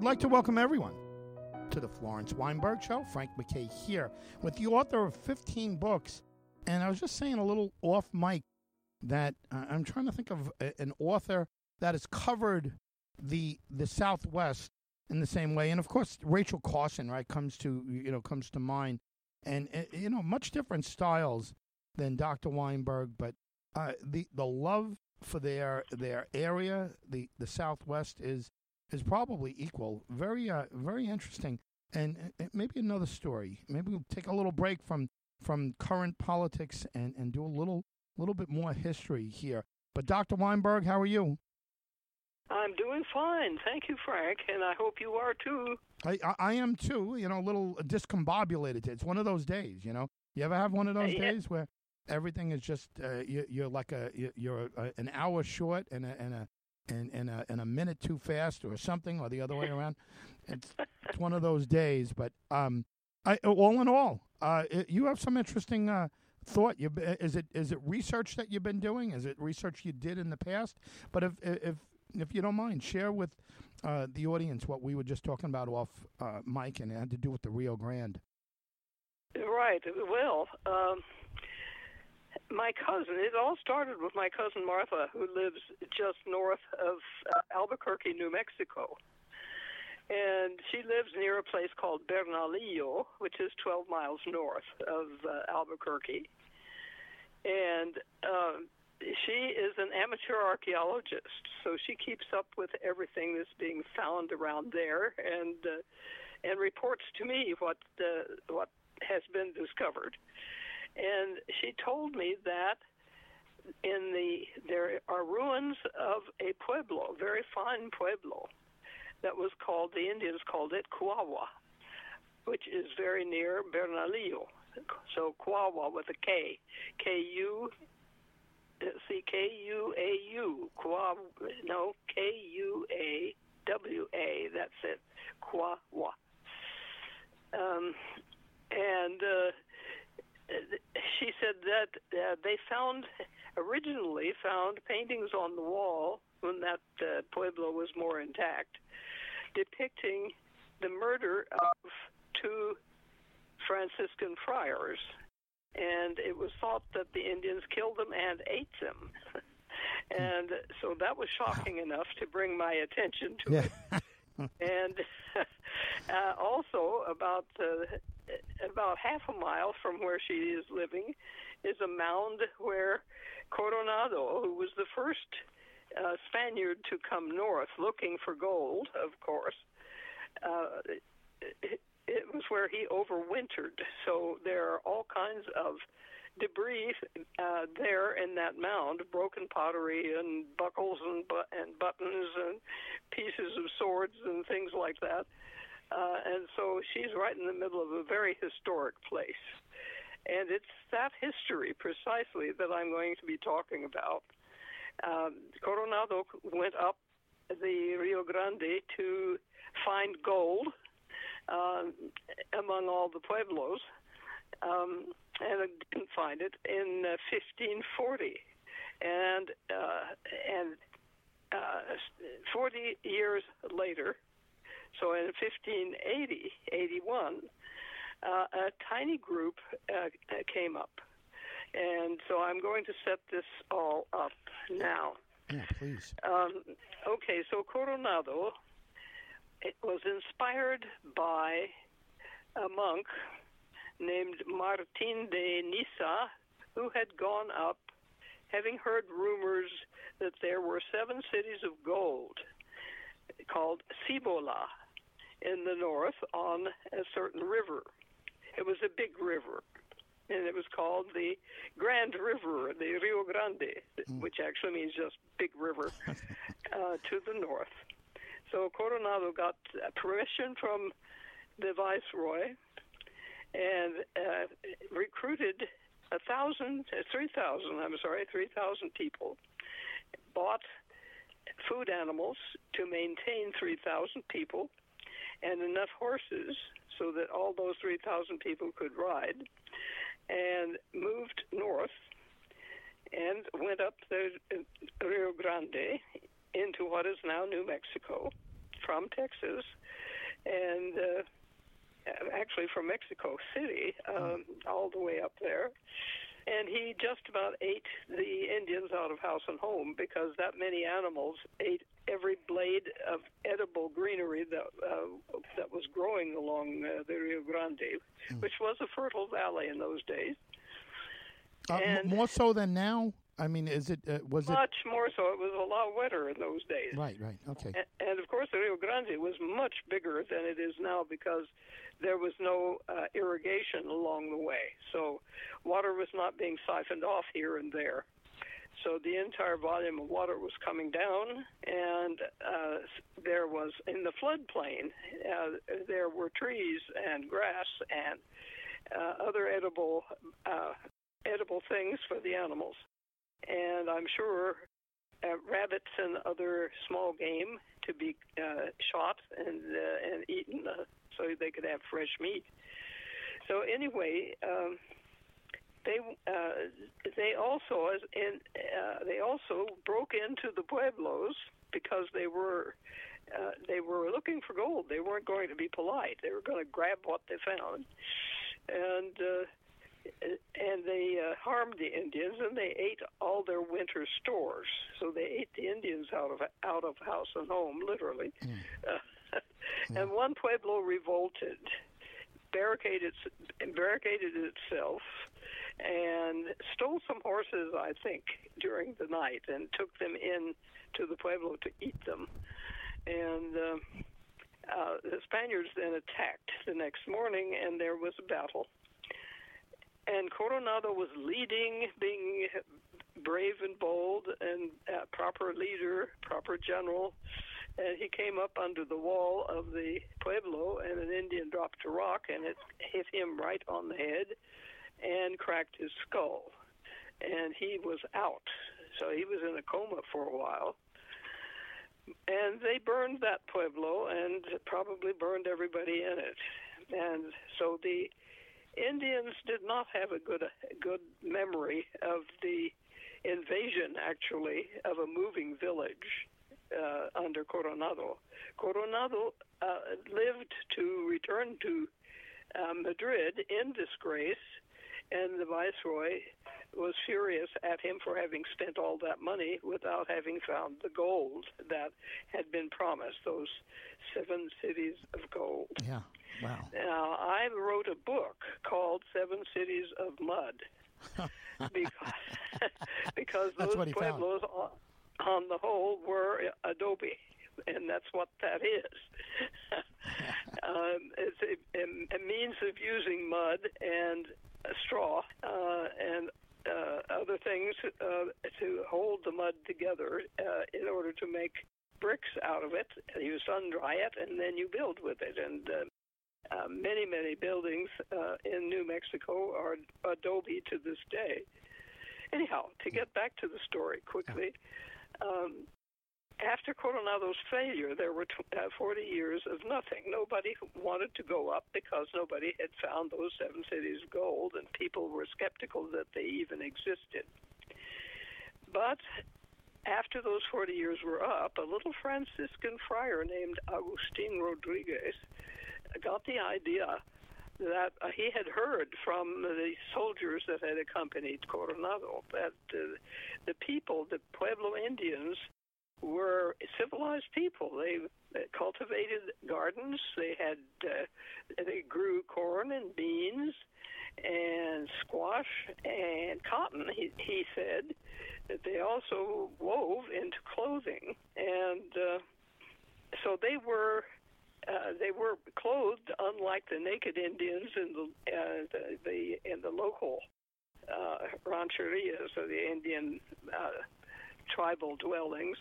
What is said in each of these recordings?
I'd like to welcome everyone to the Florence Weinberg Show. Frank MacKay here with the author of 15 books. And I was just saying a little off mic that uh, I'm trying to think of an author that has covered the the Southwest in the same way. And of course, Rachel Carson, right, comes to you know comes to mind, and uh, you know much different styles than Dr. Weinberg, but uh, the the love for their their area, the the Southwest is is probably equal. Very uh, very interesting, and uh, maybe another story. Maybe we'll take a little break from from current politics and and do a little little bit more history here. But Dr. Weinberg, how are you? I'm doing fine, thank you, Frank, and I hope you are too. I, I, I am too. You know, a little discombobulated. It's one of those days. You know, you ever have one of those Uh, yeah. days where everything is just uh, you, you're like a you- you're a, an hour short and a and a and, and a a minute too fast or something or the other way around. It's it's one of those days. But um, I all in all, uh, it, you have some interesting uh thought. You is it is it research that you've been doing? Is it research you did in the past? But if if if you don't mind, share with uh, the audience what we were just talking about off uh, mic, and it had to do with the Rio Grande. Right. Well, um, my cousin. It all started with my cousin Martha, who lives just north of uh, Albuquerque, New Mexico, and she lives near a place called Bernalillo, which is 12 miles north of uh, Albuquerque, and. Um, she is an amateur archaeologist, so she keeps up with everything that's being found around there, and uh, and reports to me what uh, what has been discovered. And she told me that in the there are ruins of a pueblo, very fine pueblo, that was called the Indians called it Kuawa, which is very near Bernalillo. So Kuawa with a K, K U C K U A U, Kwa, no, K U A W A, that's it, Kwawa. Um, and uh, she said that uh, they found, originally found paintings on the wall when that uh, pueblo was more intact, depicting the murder of two Franciscan friars and it was thought that the Indians killed them and ate them. and so that was shocking enough to bring my attention to Yeah. it. And uh, also, about uh, about half a mile from where she is living, is a mound where Coronado, who was the first uh, Spaniard to come north looking for gold, of course, uh, it, it was where he overwintered. So there are all kinds of debris uh, there in that mound, broken pottery and buckles and bu- and buttons and pieces of swords and things like that. Uh, and so she's right in the middle of a very historic place. And it's that history precisely that I'm going to be talking about. Um, Coronado went up the Rio Grande to find gold um, among all the pueblos, um, and didn't find it in uh, 1540. And uh, and uh, 40 years later, so in 1580, 81, uh, a tiny group uh, came up. And so I'm going to set this all up now. Yeah, please. Um, okay, so Coronado it was inspired by a monk named Martin de Niza, who had gone up, having heard rumors that there were seven cities of gold called Cibola in the north on a certain river. It was a big river, and it was called the Grand River, the Rio Grande, which actually means just big river, uh, to the north. So Coronado got permission from the viceroy and uh, recruited a thousand, uh, three thousand. I'm sorry, three thousand people. Bought food animals to maintain three thousand people, and enough horses so that all those three thousand people could ride, and moved north and went up the Rio Grande into what is now New Mexico from Texas and uh, actually from Mexico City, um, all the way up there. And he just about ate the Indians out of house and home because that many animals ate every blade of edible greenery that uh, that was growing along uh, the Rio Grande, mm. which was a fertile valley in those days. Uh, m- more so than now. I mean, is it uh, was much it more so? It was a lot wetter in those days. Right, right, okay. And, and of course, the Rio Grande was much bigger than it is now because there was no uh, irrigation along the way, so water was not being siphoned off here and there. So the entire volume of water was coming down, and uh, there was in the floodplain uh, there were trees and grass and uh, other edible uh, edible things for the animals and I'm sure uh, rabbits and other small game to be uh, shot and uh, and eaten uh, so they could have fresh meat. So anyway, um, they uh, they also in uh, they also broke into the pueblos because they were uh, they were looking for gold. They weren't going to be polite. They were going to grab what they found, and uh, and they uh, harmed the Indians and they ate all their winter stores. So they ate the Indians out of out of house and home, literally. Mm. Uh, yeah. And one pueblo revolted, barricaded barricaded itself, and stole some horses, I think, during the night, and took them in to the pueblo to eat them. And uh, uh, the Spaniards then attacked the next morning, and there was a battle and Coronado was leading, being brave and bold and uh, proper leader, proper general. And he came up under the wall of the pueblo, and an Indian dropped a rock, and it hit him right on the head and cracked his skull. And he was out. So he was in a coma for a while. And they burned that pueblo and probably burned everybody in it. And so the Indians did not have a good a good memory of the invasion, actually, of a moving village uh, under Coronado. Coronado uh, lived to return to uh, Madrid in disgrace, and the viceroy was furious at him for having spent all that money without having found the gold that had been promised, those seven cities of gold. Yeah. Wow. Now, I wrote a book called Seven Cities of Mud because, because those pueblos on, the whole were adobe and that's what that is. um, it's a, a, means of using mud and straw uh, and uh, other things uh, to hold the mud together uh, in order to make bricks out of it. You sun dry it, and then you build with it. And uh, uh, many, many buildings uh, in New Mexico are adobe to this day. Anyhow, to get back to the story quickly, um, after Coronado's failure, there were uh, 40 years of nothing. Nobody wanted to go up because nobody had found those seven cities of gold, and people were skeptical that they even existed. But after those 40 years were up, a little Franciscan friar named Agustin Rodriguez got the idea that he had heard from the soldiers that had accompanied Coronado that uh, the people, the Pueblo Indians, were civilized people. They cultivated gardens. They had uh, they grew corn and beans and squash and cotton. He, he said that they also wove into clothing, and uh, so they were uh, they were clothed unlike the naked Indians in the uh, the, the in the local uh, rancherias or the Indian uh, tribal dwellings.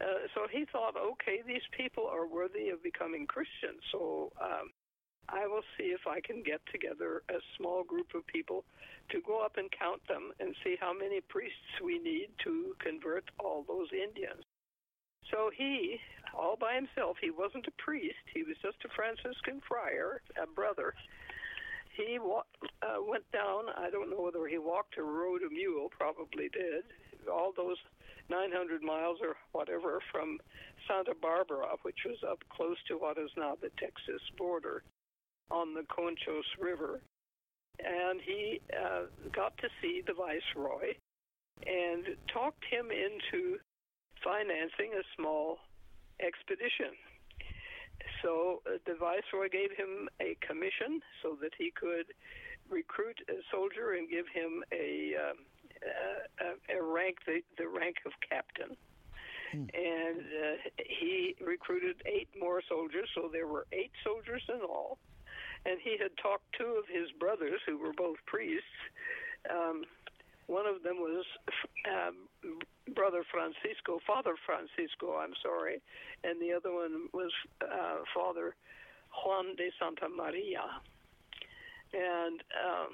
Uh, so he thought, okay, these people are worthy of becoming Christians. So um, I will see if I can get together a small group of people to go up and count them and see how many priests we need to convert all those Indians. So he, all by himself, he wasn't a priest, he was just a Franciscan friar, a brother. He wa- uh, went down, I don't know whether he walked or rode a mule, probably did, all those 900 miles or whatever from Santa Barbara, which was up close to what is now the Texas border on the Conchos River. And he uh, got to see the viceroy and talked him into financing a small expedition. So uh, the viceroy gave him a commission so that he could recruit a soldier and give him a um, uh, a, rank, the, the rank of captain. Hmm. And uh, he recruited eight more soldiers, so there were eight soldiers in all. And he had talked two of his brothers, who were both priests. Um, one of them was um, Brother Francisco, Father Francisco, I'm sorry, and the other one was uh, Father Juan de Santa Maria. And um,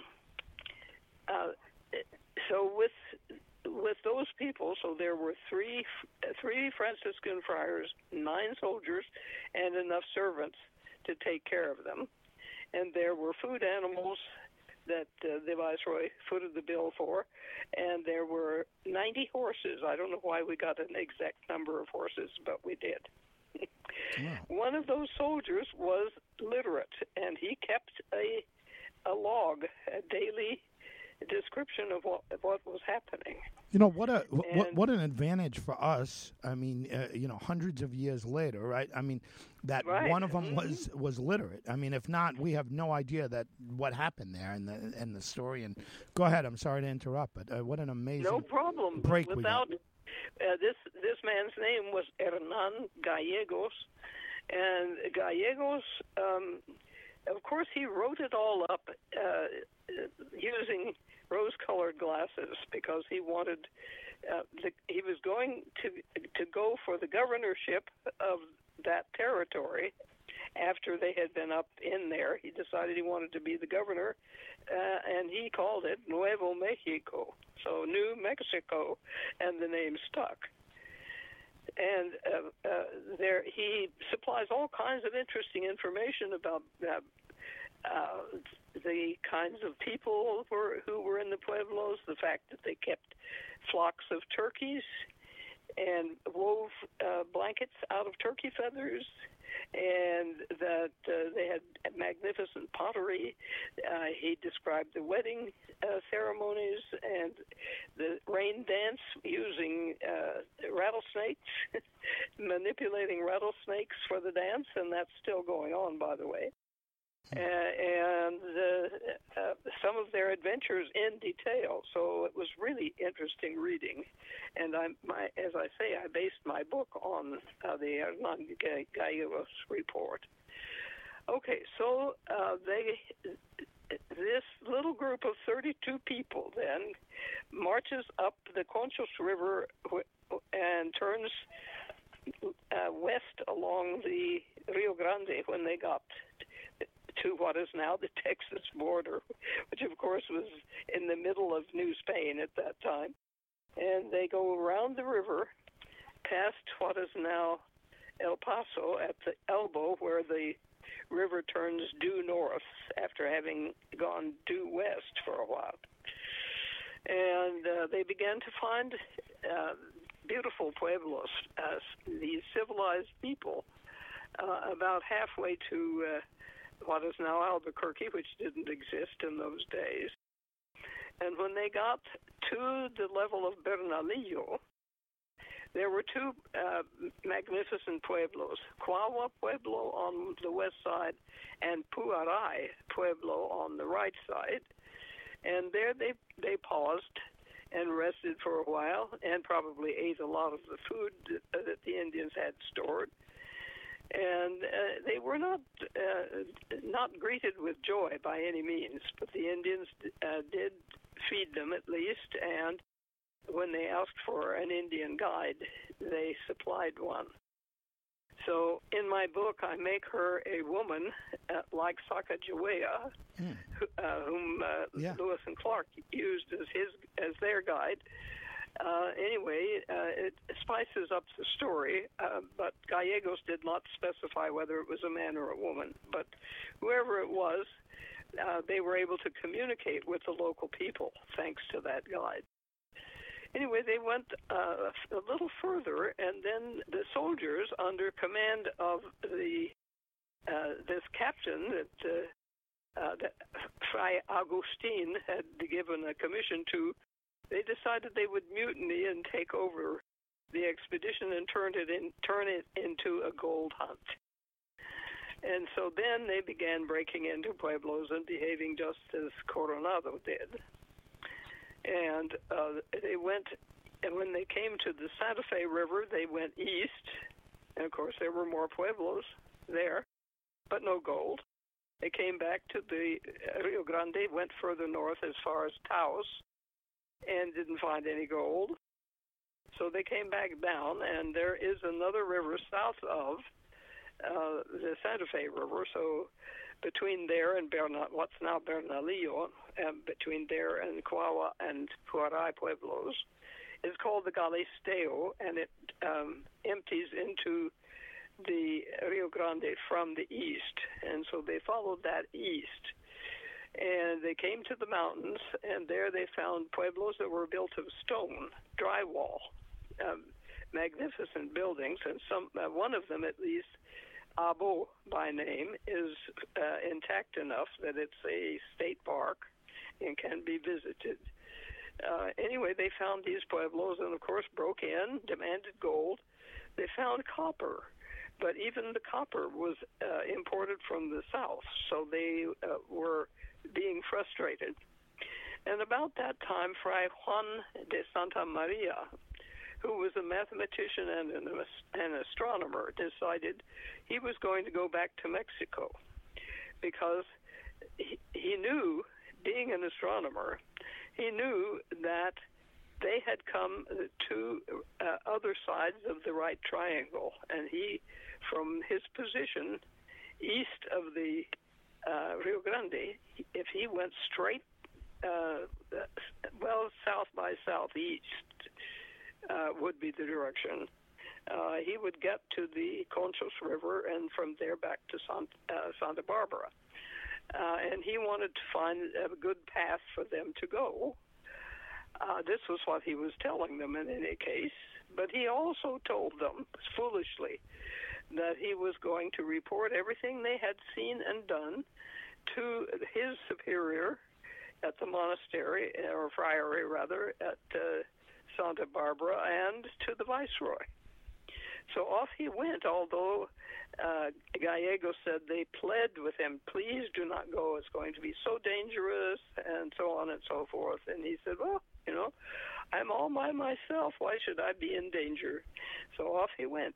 uh, so with with those people, so there were three three Franciscan friars, nine soldiers, and enough servants to take care of them, and there were food animals that uh, the viceroy footed the bill for, and there were 90 horses. I don't know why we got an exact number of horses, but we did. yeah. One of those soldiers was literate, and he kept a a log, a daily description of what of what was happening. You know what a what what an advantage for us. I mean, uh, you know, hundreds of years later, right? I mean, that right. one of them mm-hmm. was was literate. I mean, if not, we have no idea that what happened there and the and the story. And go ahead. I'm sorry to interrupt, but uh, what an amazing no problem break without. Uh, this this man's name was Hernan Gallegos, and Gallegos. Um, of course, he wrote it all up uh, using rose-colored glasses because he wanted uh, the, he was going to to go for the governorship of that territory after they had been up in there. He decided he wanted to be the governor, uh, and he called it Nuevo Mexico, so New Mexico, and the name stuck. And uh, uh, there, he supplies all kinds of interesting information about uh, uh, the kinds of people were, who were in the pueblos, the fact that they kept flocks of turkeys and wove uh, blankets out of turkey feathers, and that uh, they had magnificent pottery. Uh, he described the wedding uh, ceremonies and the rain dance using uh, rattlesnakes, manipulating rattlesnakes for the dance, and that's still going on, by the way and uh, uh, some of their adventures in detail. So it was really interesting reading, and I, my, as I say, I based my book on uh, the Hernan Gallegos report. Okay, so uh, they this little group of 32 people then marches up the Conchos River and turns uh, west along the Rio Grande when they got to what is now the Texas border, which of course was in the middle of New Spain at that time. And they go around the river past what is now El Paso at the elbow where the river turns due north after having gone due west for a while. And uh, they began to find uh, beautiful pueblos, uh, these civilized people, uh, about halfway to uh, what is now Albuquerque, which didn't exist in those days. And when they got to the level of Bernalillo, there were two uh, magnificent pueblos, Kuaua Pueblo on the west side and Puaray Pueblo on the right side. And there they, they paused and rested for a while and probably ate a lot of the food that the Indians had stored and uh, they were not uh, not greeted with joy by any means. But the Indians uh, did feed them at least, and when they asked for an Indian guide, they supplied one. So in my book, I make her a woman uh, like Sacagawea, mm. uh, whom uh, yeah. Lewis and Clark used as his as their guide, uh, anyway, uh, it spices up the story, uh, but Gallegos did not specify whether it was a man or a woman. But whoever it was, uh, they were able to communicate with the local people thanks to that guide. Anyway, they went uh, a little further, and then the soldiers, under command of the uh, this captain that, that Fray Agustin had given a commission to, they decided they would mutiny and take over the expedition and turn it in, turn it into a gold hunt. And so then they began breaking into pueblos and behaving just as Coronado did. And uh, they went, and when they came to the Santa Fe River, they went east. And of course, there were more pueblos there, but no gold. They came back to the Rio Grande, went further north as far as Taos, and didn't find any gold. So they came back down, and there is another river south of uh, the Santa Fe River. So between there and Bernal, what's now Bernalillo, um, between there and Kuaua and Puaray Pueblos, is called the Galisteo, and it um, empties into the Rio Grande from the east. And so they followed that east. And they came to the mountains, and there they found pueblos that were built of stone, drywall, um, magnificent buildings, and some uh, one of them at least Abo by name is uh, intact enough that it's a state park and can be visited. Uh, anyway, they found these pueblos and, of course, broke in, demanded gold. They found copper, but even the copper was uh, imported from the south, so they uh, were being frustrated. And about that time, Fray Juan de Santa Maria, who was a mathematician and an, an astronomer, decided he was going to go back to Mexico because he, he knew, being an astronomer, he knew that they had come to uh, other sides of the right triangle, and he, from his position east of the uh, Rio Grande, if he went straight, uh, well, south by southeast, uh, would be the direction. Uh, he would get to the Conchos River and from there back to uh, Santa Barbara. Uh, and he wanted to find a good path for them to go. Uh, this was what he was telling them in any case. But he also told them, foolishly, that he was going to report everything they had seen and done to his superior at the monastery, or friary rather, at uh, Santa Barbara and to the viceroy. So off he went, although uh, Gallego said they pled with him, please do not go, it's going to be so dangerous, and so on and so forth. And he said, well, you know, I'm all by myself, why should I be in danger? So off he went.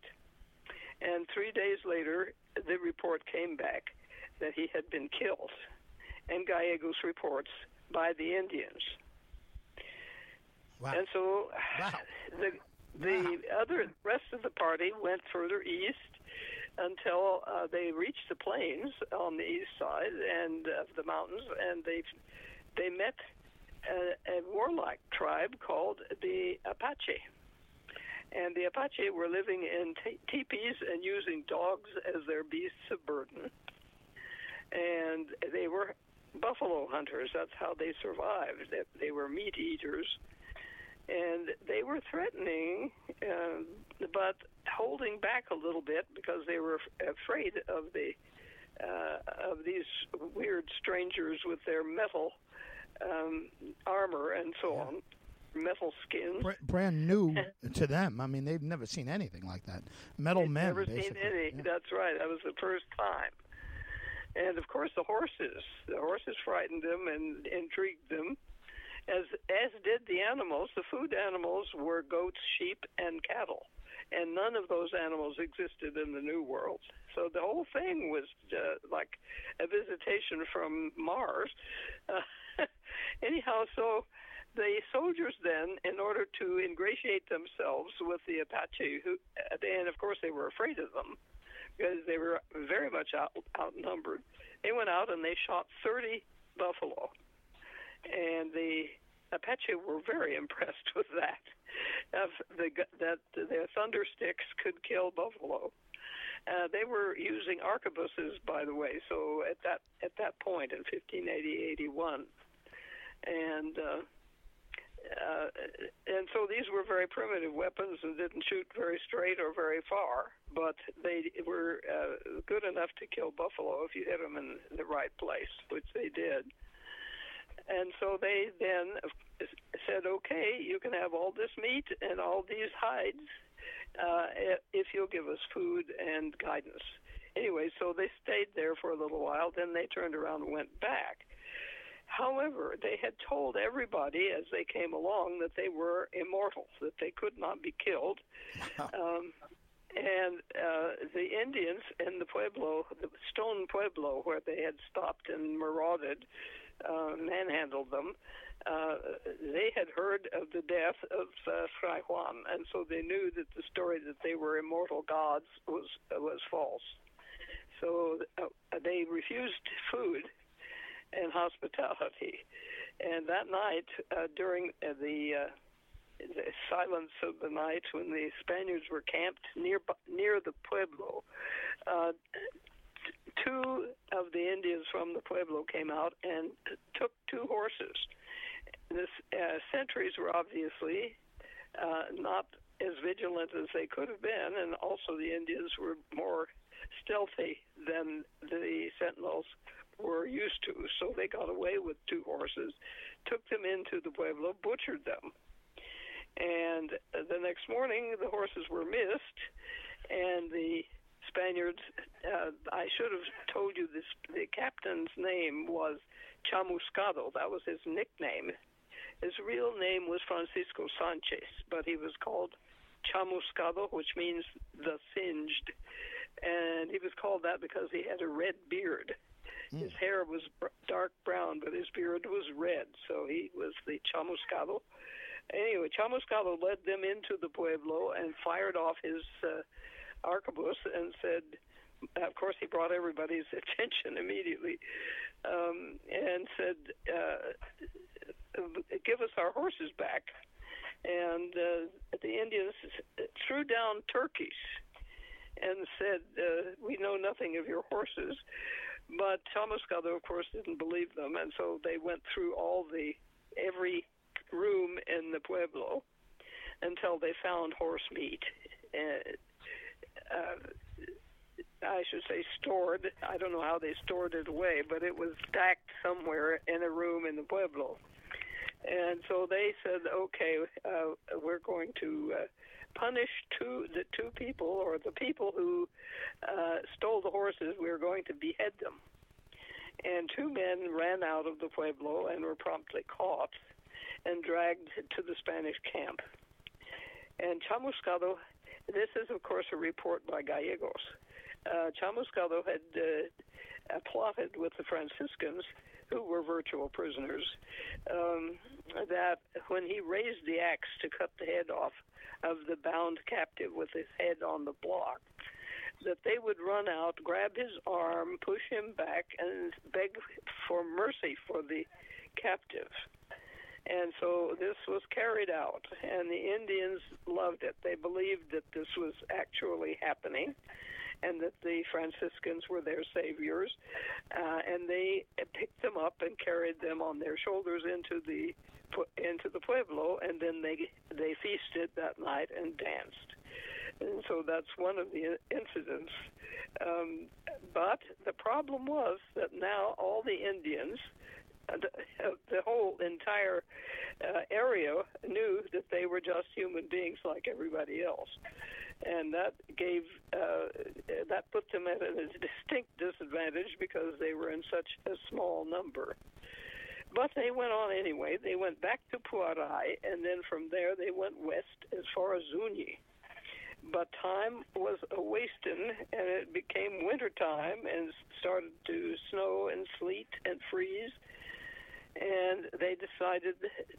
And three days later, the report came back that he had been killed, and Gallegos reports by the Indians. Wow. And so Wow. the the other rest of the party went further east until uh, they reached the plains on the east side and of the mountains, and they they met a, a warlike tribe called the Apache. And the Apache were living in teepees and using dogs as their beasts of burden. And they were buffalo hunters. That's how they survived. They, they were meat eaters and they were threatening, uh, but holding back a little bit because they were f- afraid of the uh, of these weird strangers with their metal um, armor and so on, metal skin. Br- brand new to them. I mean, they've never seen anything like that. Metal They'd men. Never seen any. Yeah. That's right. That was the first time. And of course, the horses. The horses frightened them and intrigued them, as as did the animals. The food animals were goats, sheep, and cattle, and none of those animals existed in the New World. So the whole thing was uh, like a visitation from Mars. Uh, anyhow, so the soldiers then, in order to ingratiate themselves with the Apache, who, and of course they were afraid of them because they were very much out, outnumbered, they went out and they shot 30 buffalo. And the Apache were very impressed with that. Of the, that their thunder sticks could kill buffalo. Uh, they were using arquebuses, by the way. So at that at that point in 1580, 81, and uh, uh, and so these were very primitive weapons and didn't shoot very straight or very far, but they were uh, good enough to kill buffalo if you hit them in the right place, which they did. And so they then said, okay, you can have all this meat and all these hides uh, if you'll give us food and guidance. Anyway, so they stayed there for a little while, then they turned around and went back. However, they had told everybody as they came along that they were immortal, that they could not be killed. Um, and uh, the Indians in the Pueblo, the Stone Pueblo, where they had stopped and marauded, uh, manhandled them, uh, they had heard of the death of uh, Fray Juan, and so they knew that the story that they were immortal gods was was false. So uh, they refused food and hospitality. And that night, uh, during uh, the, uh, the silence of the night, when the Spaniards were camped near near the pueblo, uh, two of the Indians from the pueblo came out and took two horses. The uh, sentries were obviously uh, not as vigilant as they could have been, and also the Indians were more stealthy than the sentinels were used to. So they got away with two horses, took them into the pueblo, butchered them. And the next morning, the horses were missed, and the Spaniards. Uh, I should have told you this. The captain's name was Chamuscado. That was his nickname. His real name was Francisco Sanchez, but he was called Chamuscado, which means the singed, and he was called that because he had a red beard. Mm. His hair was dark brown, but his beard was red, so he was the Chamuscado. Anyway, Chamuscado led them into the pueblo and fired off his uh, arquebus and said, of course, he brought everybody's attention immediately, um, and said, uh, "Give us our horses back." And uh, the Indians threw down turkeys and said, uh, "We know nothing of your horses." But Chamuscado, of course, didn't believe them, and so they went through all the every room in the pueblo until they found horse meat. Uh, uh, I should say stored. I don't know how they stored it away, but it was stacked somewhere in a room in the pueblo. And so they said, okay, uh, we're going to uh, punish two the two people or the people who uh, stole the horses. We're going to behead them. And two men ran out of the pueblo and were promptly caught and dragged to the Spanish camp. And Chamuscado this is, of course, a report by Gallegos. Uh, Chamuscado had uh, plotted with the Franciscans, who were virtual prisoners, um, that when he raised the axe to cut the head off of the bound captive with his head on the block, that they would run out, grab his arm, push him back, and beg for mercy for the captive. And so this was carried out, and the Indians loved it. They believed that this was actually happening and that the Franciscans were their saviors. Uh, and they picked them up and carried them on their shoulders into the into the pueblo, and then they they feasted that night and danced. And so that's one of the incidents. Um, but the problem was that now all the Indians the, the whole entire uh, area knew that they were just human beings like everybody else, and that gave uh, that put them at a distinct disadvantage because they were in such a small number. But they went on anyway. They went back to Puaray, and then from there they went west as far as Zuni. But time was a wasting, and it became winter time, and started to snow and sleet and freeze and they decided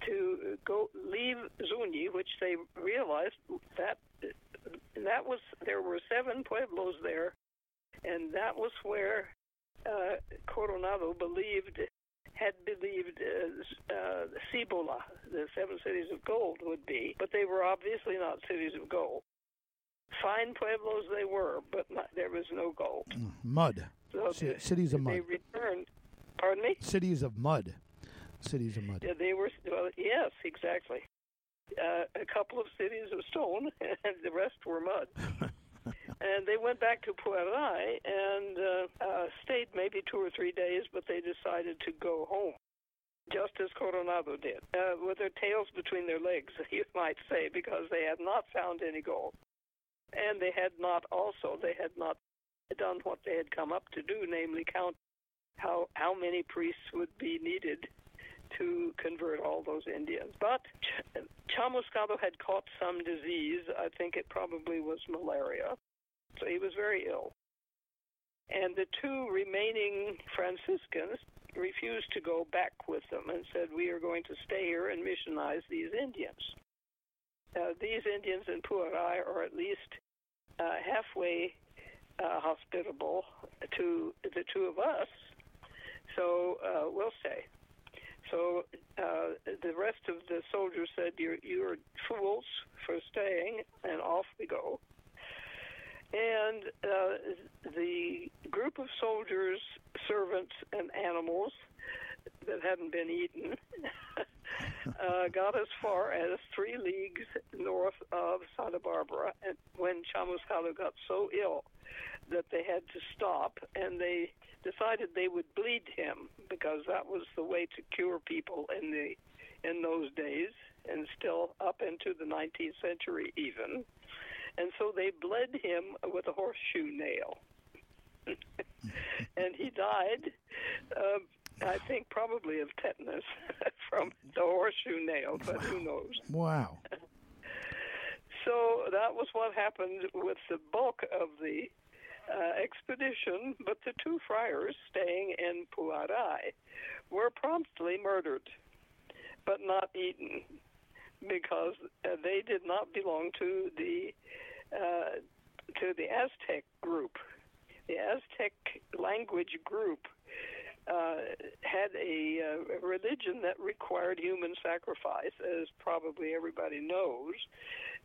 to go leave Zuni, which they realized that that was there were seven pueblos there, and that was where uh, Coronado believed had believed uh, uh, Cibola, the seven cities of gold, would be, but they were obviously not cities of gold. Fine pueblos they were, but not, there was no gold. Mm, mud. So C- cities of mud. They returned. Pardon me. Cities of mud. Cities of mud. Yeah, they were. Well, yes, exactly. Uh, a couple of cities of stone, and the rest were mud. and they went back to Puaray and uh, uh, stayed maybe two or three days, but they decided to go home, just as Coronado did, uh, with their tails between their legs, you might say, because they had not found any gold, and they had not also they had not done what they had come up to do, namely count how how many priests would be needed to convert all those Indians. But Ch- Chamuscado had caught some disease. I think it probably was malaria. So he was very ill. And the two remaining Franciscans refused to go back with them and said, We are going to stay here and missionize these Indians. These Indians in Puaray are at least uh, halfway uh, hospitable to the two of us, so uh, we'll stay. So uh, the rest of the soldiers said, "You're you're fools for staying," and off we go. And uh, the group of soldiers, servants, and animals that hadn't been eaten uh, got as far as three leagues north of Santa Barbara and when Chamuscado got so ill that they had to stop and they decided they would bleed him because that was the way to cure people in the in those days and still up into the 19th century even. And so they bled him with a horseshoe nail. And he died uh, I think probably of tetanus from the horseshoe nail, but who knows? Wow. So that was what happened with the bulk of the uh, expedition, but the two friars staying in Puaray were promptly murdered, but not eaten, because uh, they did not belong to the uh, to the Aztec group. The Aztec language group uh, had a, uh, religion that required human sacrifice, as probably everybody knows,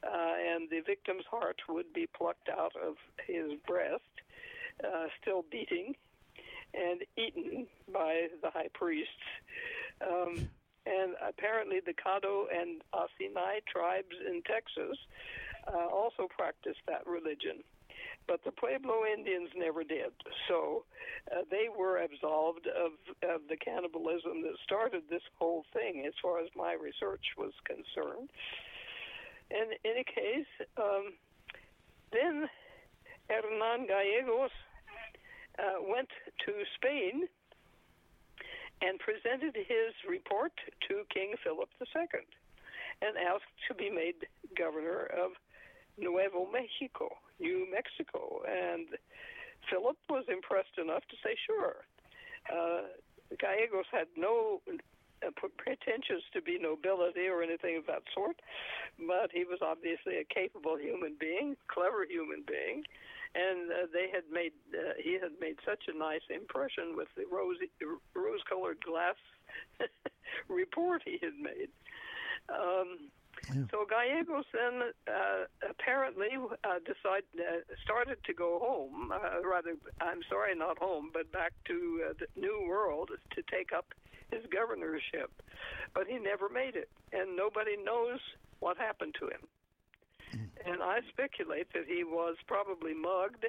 uh, and the victim's heart would be plucked out of his breast, uh, still beating, and eaten by the high priests. Um, and apparently, the Caddo and Asinai tribes in Texas uh, also practiced that religion but the Pueblo Indians never did. So uh, they were absolved of, of the cannibalism that started this whole thing, as far as my research was concerned. In any case, um, then Hernan Gallegos uh, went to Spain and presented his report to King Philip II and asked to be made governor of Nuevo Mexico, New Mexico. And Philip was impressed enough to say, sure. Uh, Gallegos had no uh, pretensions to be nobility or anything of that sort, but he was obviously a capable human being, clever human being, and uh, they had made uh, he had made such a nice impression with the rose rose-colored glass report he had made. Um, yeah. So Gallegos then uh, apparently uh, decided uh, started to go home. Uh, rather, I'm sorry, not home, but back to uh, the New World to take up his governorship. But he never made it, and nobody knows what happened to him. Mm. And I speculate that he was probably mugged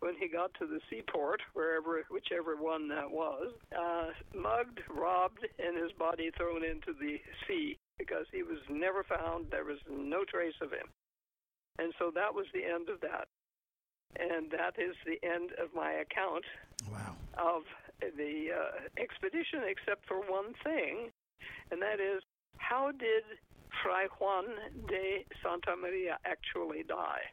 when he got to the seaport, wherever, whichever one that was, uh, mugged, robbed, and his body thrown into the sea because he was never found. There was no trace of him. And so that was the end of that. And that is the end of my account wow. of the uh, expedition, except for one thing, and that is how did Fray Juan de Santa Maria actually die?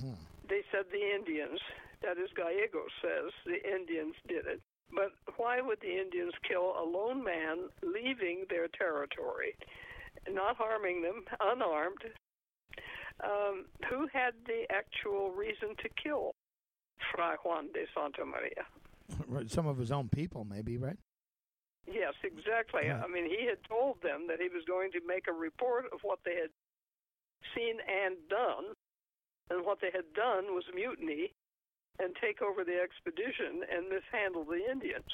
Hmm. They said the Indians, that is, Gallegos says the Indians did it. But why would the Indians kill a lone man leaving their territory, not harming them, unarmed? Um, who had the actual reason to kill Fray Juan de Santa Maria? Some of his own people, maybe, right? Yes, exactly. Yeah. I mean, he had told them that he was going to make a report of what they had seen and done, and what they had done was mutiny and take over the expedition and mishandle the Indians.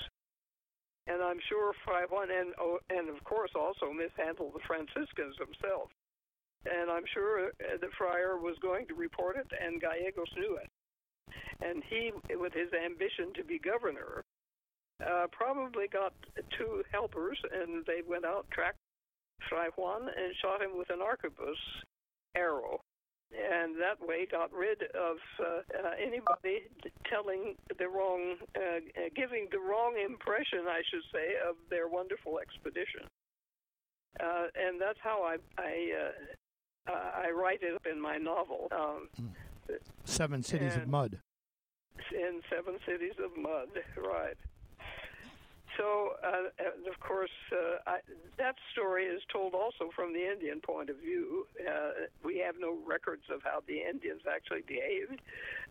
and I'm sure Fray Juan and oh, and of course also mishandle the Franciscans themselves. And I'm sure the friar was going to report it, and Gallegos knew it. And he, with his ambition to be governor, uh, probably got two helpers, and they went out, tracked Fray Juan, and shot him with an arquebus arrow. And that way got rid of uh, uh, anybody telling the wrong, uh, giving the wrong impression, I should say, of their wonderful expedition. Uh, and that's how I I, uh, I write it up in my novel. Um, Seven Cities of Mud. In Seven Cities of Mud, right. So, uh, of course, uh, I, that story is told also from the Indian point of view. Uh, we have no records of how the Indians actually behaved,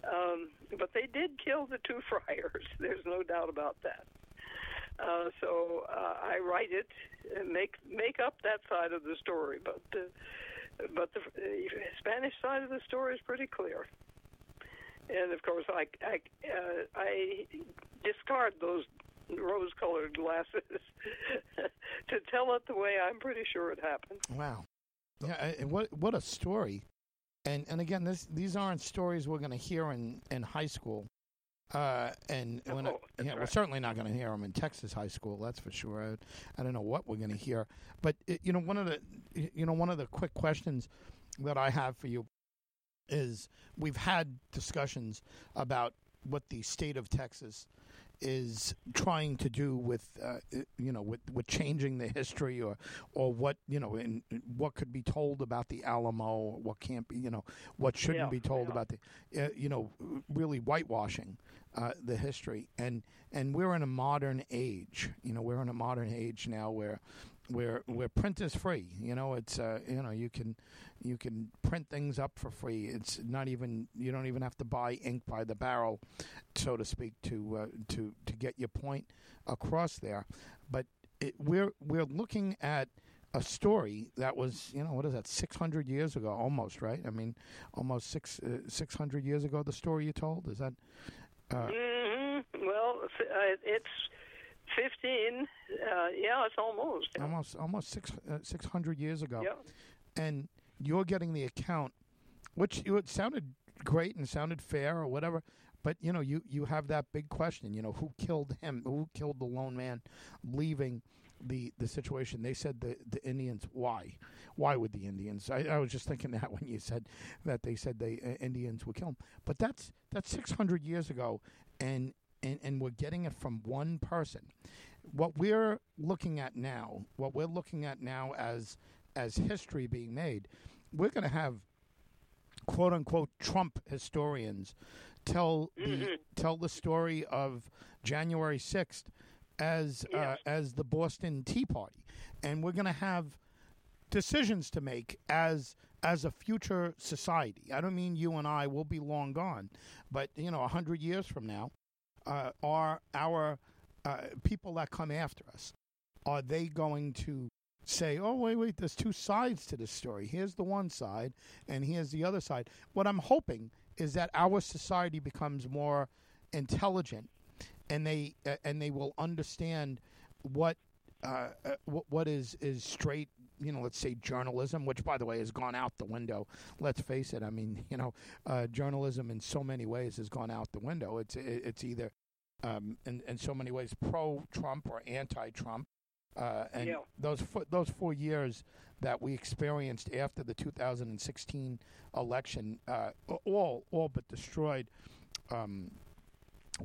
um, but they did kill the two friars. There's no doubt about that. Uh, so uh, I write it and make make up that side of the story, but uh, but the uh, Spanish side of the story is pretty clear. And of course, I I, uh, I discard those rose-colored glasses to tell it the way I'm pretty sure it happened. Wow, yeah, what what a story! And and again, this these aren't stories we're going to hear in in high school. Uh, and oh, when yeah, right. we're certainly not going to hear them in Texas high school. That's for sure. I, I don't know what we're going to hear, but it, you know, one of the you know one of the quick questions that I have for you is we've had discussions about what the state of Texas is trying to do with uh, you know with, with changing the history or or what you know in what could be told about the Alamo or what can't be you know what shouldn't Yeah, be told yeah. about the uh, you know really whitewashing uh, the history and and we're in a modern age you know we're in a modern age now where where where print is free you know it's uh, you know you can you can print things up for free. It's not even you don't even have to buy ink by the barrel so to speak to uh, to to get your point across there. But it, we're we're looking at a story that was you know what is that 600 years ago almost right? I mean almost 6 uh, 600 years ago the story you told is that uh, hmm Well, uh, it's 15. Uh, yeah, it's almost. Yeah. almost almost 6 uh, 600 years ago Yeah. and you're getting the account, which it sounded great and sounded fair or whatever. But you know, you you have that big question. You know, who killed him? Who killed the lone man, leaving the the situation? They said the the Indians. Why? Why would the Indians? I, I was just thinking that when you said that they said the uh, Indians would kill him. But that's that's 600 years ago, and and and we're getting it from one person. What we're looking at now, what we're looking at now as as history being made, we're going to have quote unquote Trump historians tell the Mhm. tell the story of January sixth as uh, as the Boston Tea Party, and we're going to have decisions to make as as a future society. I don't mean you and I will be long gone, but you know, a hundred years from now, uh, are our uh, people that come after us are they going to say, "Oh, wait, wait, there's two sides to this story. Here's the one side, and here's the other side." What I'm hoping is that our society becomes more intelligent, and they uh, and they will understand what uh, uh, what, what is is straight. You know, let's say journalism, which by the way has gone out the window. Let's face it. I mean, you know, uh, journalism in so many ways has gone out the window. It's it's either um, in in so many ways pro-Trump or anti-Trump. Uh, and Yeah. those four, those four years that we experienced after the 2016 election, uh, all all but destroyed um,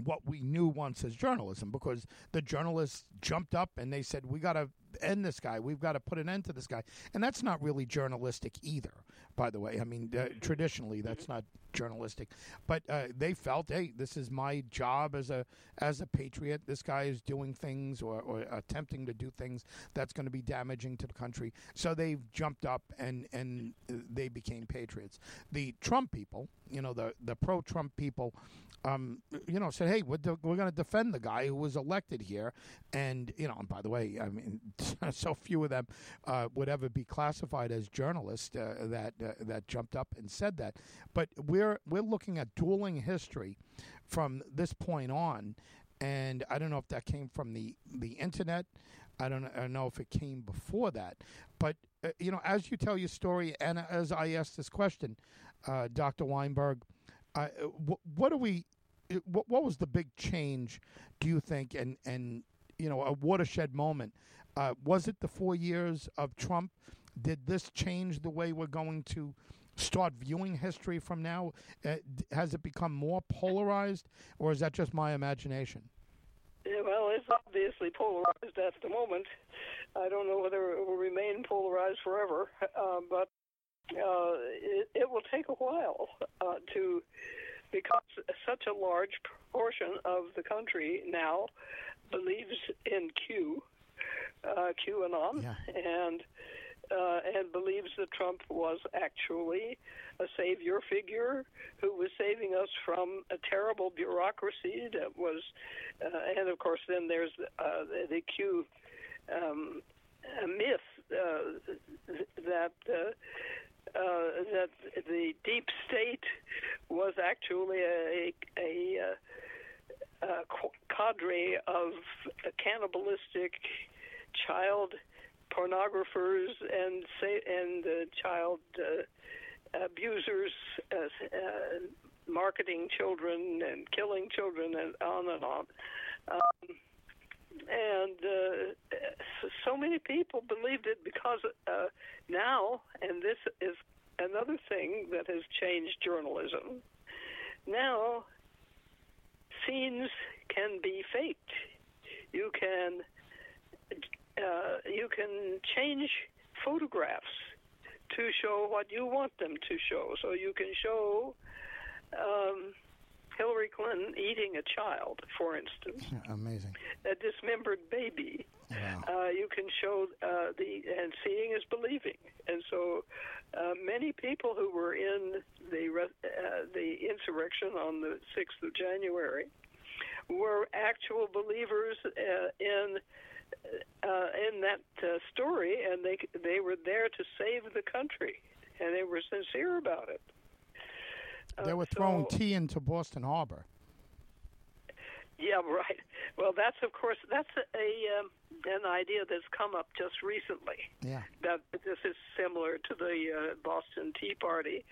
what we knew once as journalism because the journalists jumped up and they said we got to end this guy. We've got to put an end to this guy. And that's not really journalistic either by the way. I mean uh, traditionally that's not journalistic. But uh, they felt hey this is my job as a as a patriot. This guy is doing things or, or attempting to do things that's going to be damaging to the country. So they've jumped up and and they became patriots. The trump people you know the the pro trump people um, you know, said, "Hey, we're, de- we're going to defend the guy who was elected here," and you know, and by the way, I mean, so few of them uh, would ever be classified as journalists uh, that uh, that jumped up and said that. But we're we're looking at dueling history from this point on, and I don't know if that came from the the internet. I don't, I don't know if it came before that, but uh, you know, as you tell your story, and as I ask this question, uh, Dr. Weinberg, uh, what, what do we? What, what was the big change? Do you think? And and you know, a watershed moment. Uh, was it the four years of Trump? Did this change the way we're going to start viewing history from now? Uh, has it become more polarized, or is that just my imagination? Yeah, well, it's obviously polarized at the moment. I don't know whether it will remain polarized forever, uh, but uh, it, it, will take a while uh, to, because such a large portion of the country now believes in Q, uh, QAnon, yeah. and uh, and believes that Trump was actually a savior figure who was saving us from a terrible bureaucracy that was, uh, and of course, then there's uh, the Q um, myth uh, that. Uh, uh, that the deep state was actually a, a, a, a cadre of cannibalistic child pornographers and say, and uh, child uh, abusers, uh, uh, marketing children and killing children, and on and on. Um, and uh, so many people believed it because now, and this is another thing that has changed journalism. Now, scenes can be faked. You can uh, you can change photographs to show what you want them to show. So you can show um, Hillary Clinton eating a child, for instance. Amazing. A dismembered baby. Wow. Uh, you can show uh, the and seeing is believing, and so uh, many people who were in the uh, the insurrection on the sixth of January were actual believers uh, in uh, in that uh, story, and they they were there to save the country, and they were sincere about it. Uh, they were throwing so, tea into Boston Harbor. Yeah, right. Well, that's of course that's a, a um, an idea that's come up just recently. Yeah. That this is similar to the uh, Boston Tea Party,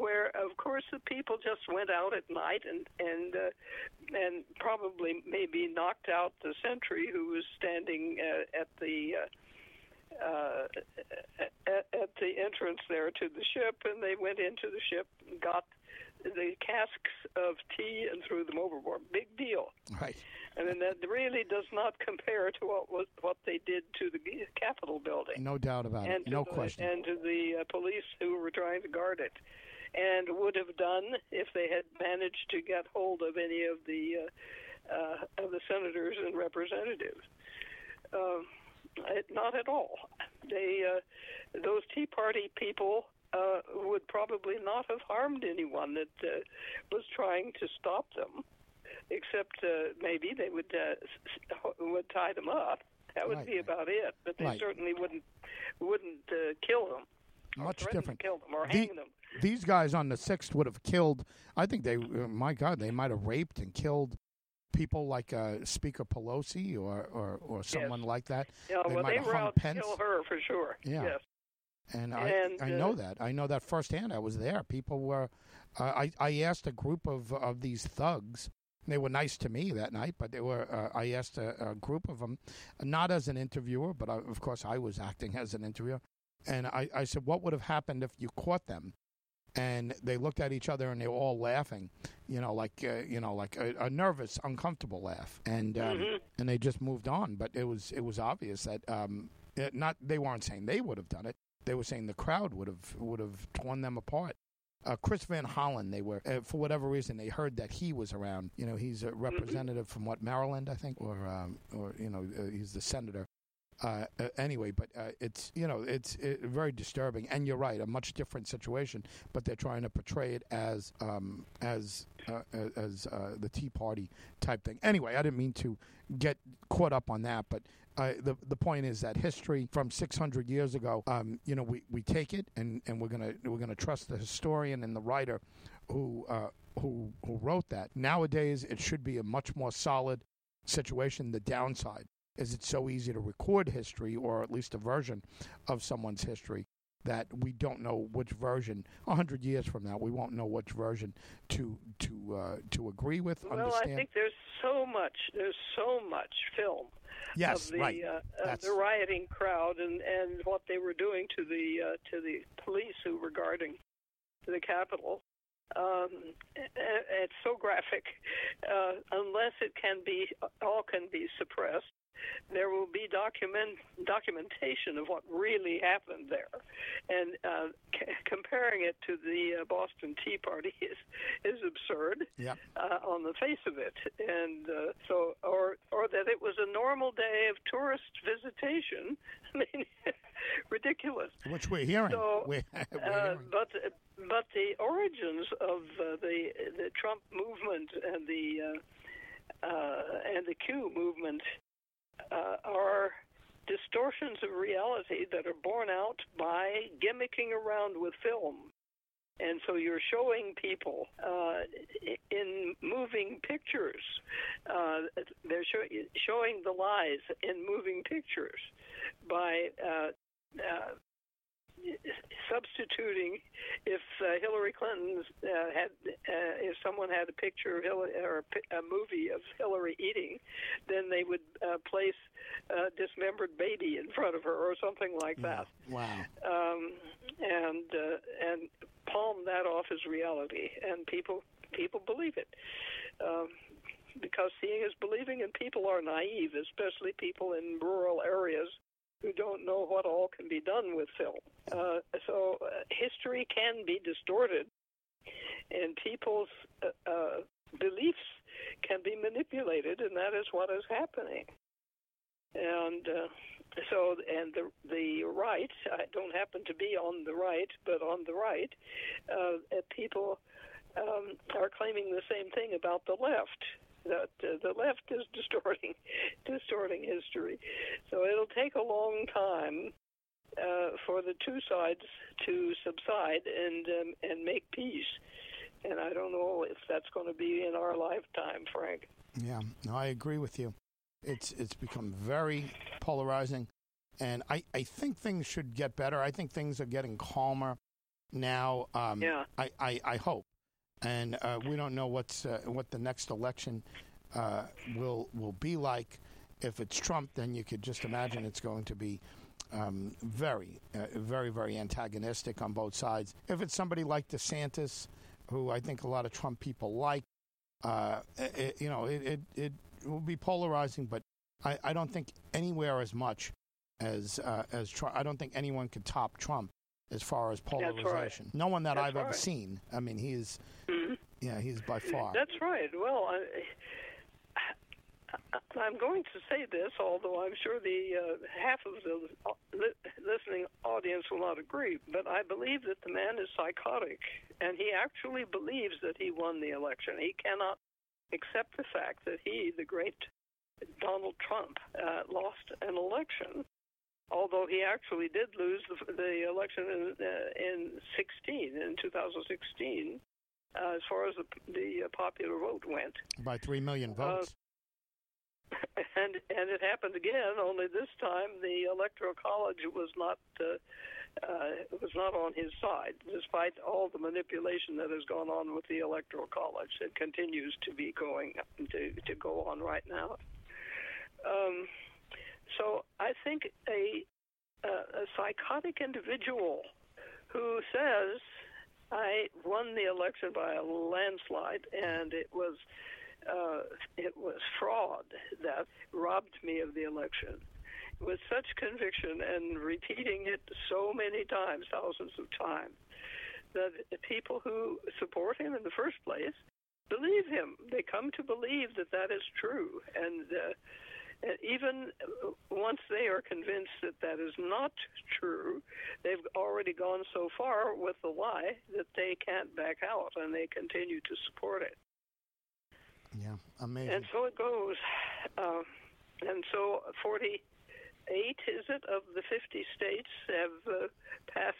where of course the people just went out at night and and uh, and probably maybe knocked out the sentry who was standing uh, at the. Uh, uh, at, at the entrance there to the ship, and they went into the ship and got the casks of tea and threw them overboard. Big deal. Right. I mean, that really does not compare to what was what they did to the Capitol building. No doubt about it. No the, question. And to the uh, police who were trying to guard it, and would have done if they had managed to get hold of any of the uh, uh, of the senators and representatives. Uh, not at all. They uh, those Tea Party people uh, would probably not have harmed anyone that uh, was trying to stop them, except uh, maybe they would uh, would tie them up. That would right. be about it. But they right. certainly wouldn't wouldn't uh, kill them. Much different. kill them or the, them. These guys on the sixth would have killed. I think they. Uh, my God, they might have raped and killed people like uh, Speaker Pelosi or, or, or someone yes. like that. Yeah, they well, might they have were out Pence. to kill her for sure. Yeah. Yes. And, and I, I know that. I know that firsthand. I was there. People were. Uh, I I asked a group of of these thugs. They were nice to me that night, but they were. Uh, I asked a, a, group of them, not as an interviewer, but I, of course I was acting as an interviewer. And I, I said, "What would have happened if you caught them?" And they looked at each other and they were all laughing, you know, like uh, you know, like a, a, nervous, uncomfortable laugh, and um, mm-hmm. and they just moved on. But it was it was obvious that um, it, not they weren't saying they would have done it they were saying the crowd would have would have torn them apart. Uh, Chris Van Hollen, they were uh, for whatever reason they heard that he was around. You know, he's a representative from what Maryland, I think, or um, or you know, uh, he's the senator. Uh, uh, anyway, but uh, it's you know it's it, very disturbing, and you're right, a much different situation. But they're trying to portray it as um, as as the Tea Party type thing. Anyway, I didn't mean to get caught up on that, but uh, the the point is that history from 600 years ago, um, you know, we, we take it and, and we're gonna we're gonna trust the historian and the writer who uh, who who wrote that. Nowadays, it should be a much more solid situation. The downside is it's so easy to record history, or at least a version of someone's history, that we don't know which version. A hundred years from now, we won't know which version to to uh, to agree with. Well, understand. I think there's so much. There's so much film yes, of the right. uh, of the rioting crowd and and what they were doing to the uh, to the police who were guarding the Capitol. Um, it's so graphic. Uh, unless it can be, all can be suppressed there will be document documentation of what really happened there, and uh, c- comparing it to the uh, Boston Tea Party is is absurd yep. uh, on the face of it, and uh, so or or that it was a normal day of tourist visitation. I mean, ridiculous. Which we're hearing. So, we're, we're uh, hearing. but but the origins of uh, the the Trump movement and the uh, uh, and the Q movement uh, are distortions of reality that are borne out by gimmicking around with film. And so you're showing people uh, in moving pictures. Uh, they're show- showing the lies in moving pictures by uh, uh substituting if uh, Hillary Clinton uh, had uh, if someone had a picture of Hillary or a movie of Hillary eating, then they would uh, place a dismembered baby in front of her or something like that. Wow. Um, and uh, and palm that off as reality, and people people believe it. Um, because seeing is believing, and people are naive, especially people in rural areas who don't know what all can be done with film. Uh, so uh, history can be distorted, and people's uh, uh, beliefs can be manipulated, and that is what is happening. And uh, so, and the the right, I don't happen to be on the right, but on the right, uh, people um, are claiming the same thing about the left that uh, the left is distorting distorting history. So it'll take a long time uh, for the two sides to subside and um, and make peace. And I don't know if that's going to be in our lifetime, Frank. Yeah, no, I agree with you. It's it's become very polarizing, and I, I think things should get better. I think things are getting calmer now. Um, Yeah. I, I, I hope, and uh, we don't know what's uh, what the next election uh, will will be like. If it's Trump, then you could just imagine it's going to be um, very, uh, very, very antagonistic on both sides. If it's somebody like DeSantis, who I think a lot of Trump people like, uh, it, you know, it, it, it will be polarizing, but I, I don't think anywhere as much as uh, as Trump. I don't think anyone could top Trump as far as right. polarization. No one that That's I've ever seen. I mean, he's Mhm. yeah, he's by far. That's right. Well, I, I'm going to say this, although I'm sure the uh, half of the li- listening audience will not agree. But I believe that the man is psychotic, and he actually believes that he won the election. He cannot accept the fact that he, the great Donald Trump, uh, lost an election. Although he actually did lose the, the election in, uh, in 16, in 2016, uh, as far as the, the uh, popular vote went. by three million Uh, votes. and and it happened again. Only this time, the electoral college was not uh, uh, was not on his side, despite all the manipulation that has gone on with the electoral college. It continues to be going to to go on right now. Um, so I think a a, a psychotic individual who says I won the election by a landslide, and it was uh, it was fraud that robbed me of the election. With such conviction and repeating it so many times, thousands of times, that the people who support him in the first place believe him. They come to believe that that is true, and. Uh, and even once they are convinced that that is not true, they've already gone so far with the lie that they can't back out and they continue to support it. Yeah, amazing. And so it goes. Uh, and so 48, is it, of the 50 states have uh, passed,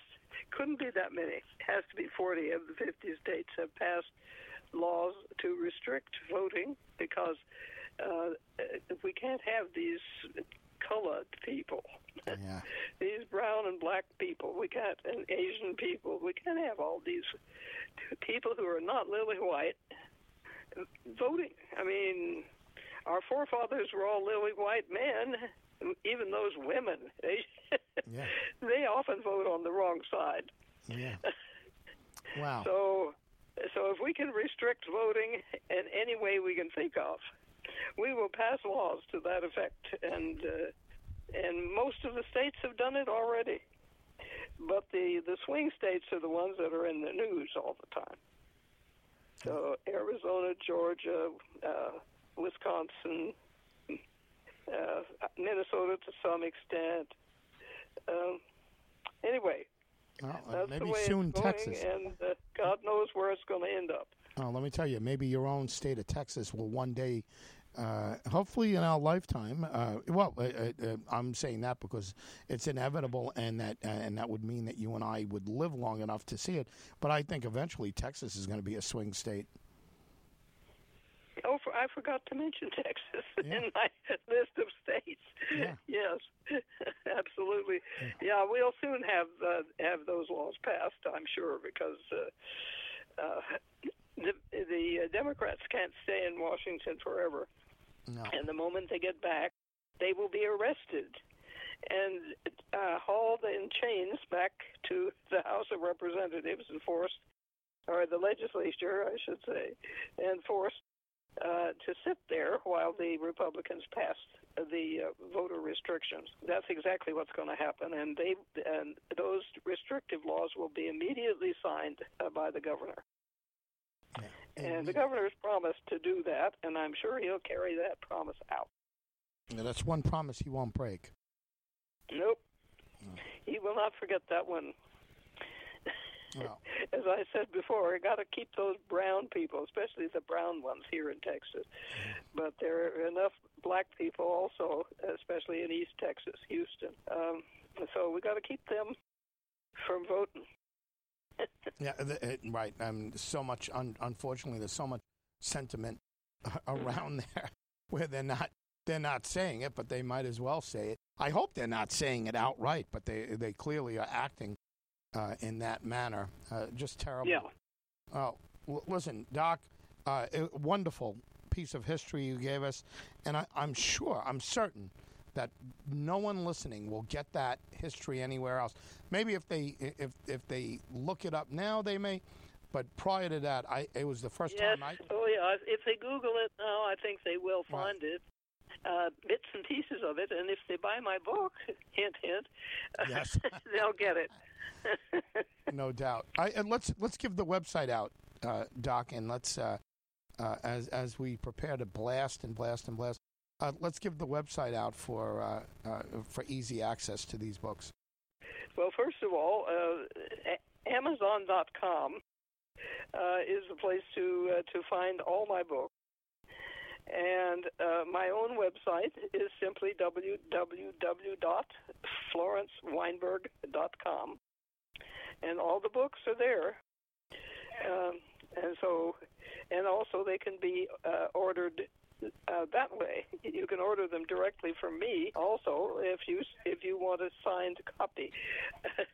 couldn't be that many, it has to be 40 of the 50 states have passed laws to restrict voting because uh, we can't have these colored people. Yeah. these brown and black people. We can't, and Asian people. We can't have all these people who are not lily white voting. I mean, our forefathers were all lily white men. Even those women, they Yeah. they often vote on the wrong side. Yeah. Wow. So, so if we can restrict voting in any way we can think of, we will pass laws to that effect, and uh, and most of the states have done it already. But the the swing states are the ones that are in the news all the time. So Arizona, Georgia, uh, Wisconsin, uh, Minnesota to some extent. Um, anyway, Well, uh, maybe soon Texas. and uh, God knows where it's going to end up. Oh, let me tell you, maybe your own state of Texas will one day, uh, hopefully in our lifetime. Uh, well, uh, uh, I'm saying that because it's inevitable, and that uh, and that would mean that you and I would live long enough to see it. But I think eventually Texas is going to be a swing state. Oh, for, I forgot to mention Texas Yeah. in my list of states. Yeah. Yes, absolutely. Yeah, we'll soon have uh, have those laws passed. I'm sure because uh, uh, the the Democrats can't stay in Washington forever, No. and the moment they get back, they will be arrested and uh, hauled in chains back to the House of Representatives and forced, or the legislature, I should say, and forced uh, to sit there while the Republicans passed the uh, voter restrictions. That's exactly what's going to happen, and they and those restrictive laws will be immediately signed uh, by the governor. And the governor's promised to do that, and I'm sure he'll carry that promise out. Yeah, that's one promise he won't break. Nope. He will not forget that one. Well, As I said before, you got to keep those brown people, especially the brown ones here in Texas. But there are enough black people also, especially in East Texas, Houston. Um, so we got to keep them from voting. yeah, th- right. Um, so much. Un- unfortunately, there's so much sentiment around there where they're not they're not saying it, but they might as well say it. I hope they're not saying it outright, but they they clearly are acting uh, in that manner. Uh, just terrible. Yeah. Oh, l- listen, Doc, uh, a wonderful piece of history you gave us, and I, I'm sure, I'm certain that no one listening will get that history anywhere else. Maybe if they if if they look it up now, they may. But prior to that, I it was the first Yes. time I. Oh, yeah. If they Google it now, I think they will Right. find it. Uh, bits and pieces of it, and if they buy my book, hint, hint, Yes. they'll get it. no doubt. I, and let's let's give the website out, uh, Doc, and let's uh, uh, as as we prepare to blast and blast and blast. Uh, let's give the website out for uh, uh, for easy access to these books. Well, first of all, uh, Amazon.com uh, is the place to uh, to find all my books, and my own website is simply www.florenceweinberg.com, and all the books are there. Um, and so, and also they can be ordered uh, that way. You can order them directly from me. Also, if you if you want a signed copy.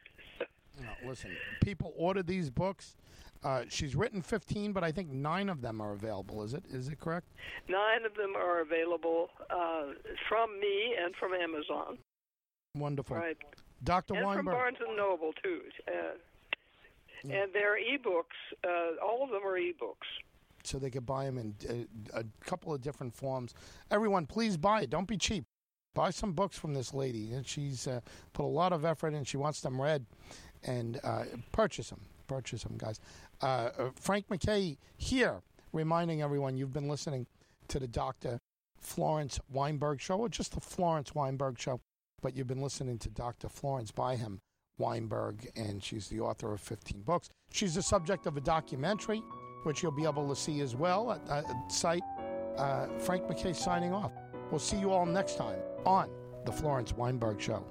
No, listen, people order these books. Uh, she's written 15, but I think nine of them are available. Is it? Is it correct? Nine of them are available uh, from me and from Amazon. Wonderful. Right. Dr. and from Barnes and Noble too. Uh, Yeah. And they're ebooks. Uh, all of them are ebooks. So they could buy them in uh, a couple of different forms. Everyone, please buy it. Don't be cheap. Buy some books from this lady. And She's uh, put a lot of effort in. She wants them read, and uh, purchase them. Purchase them, guys. Uh, uh, Frank MacKay here, reminding everyone you've been listening to the Dr. Florence Weinberg Show, or just the Florence Weinberg Show, but you've been listening to Dr. Florence by him. Weinberg, and she's the author of 15 books. She's the subject of a documentary which you'll be able to see as well at the site. Uh, Frank MacKay signing off. We'll see you all next time on The Florence Weinberg Show.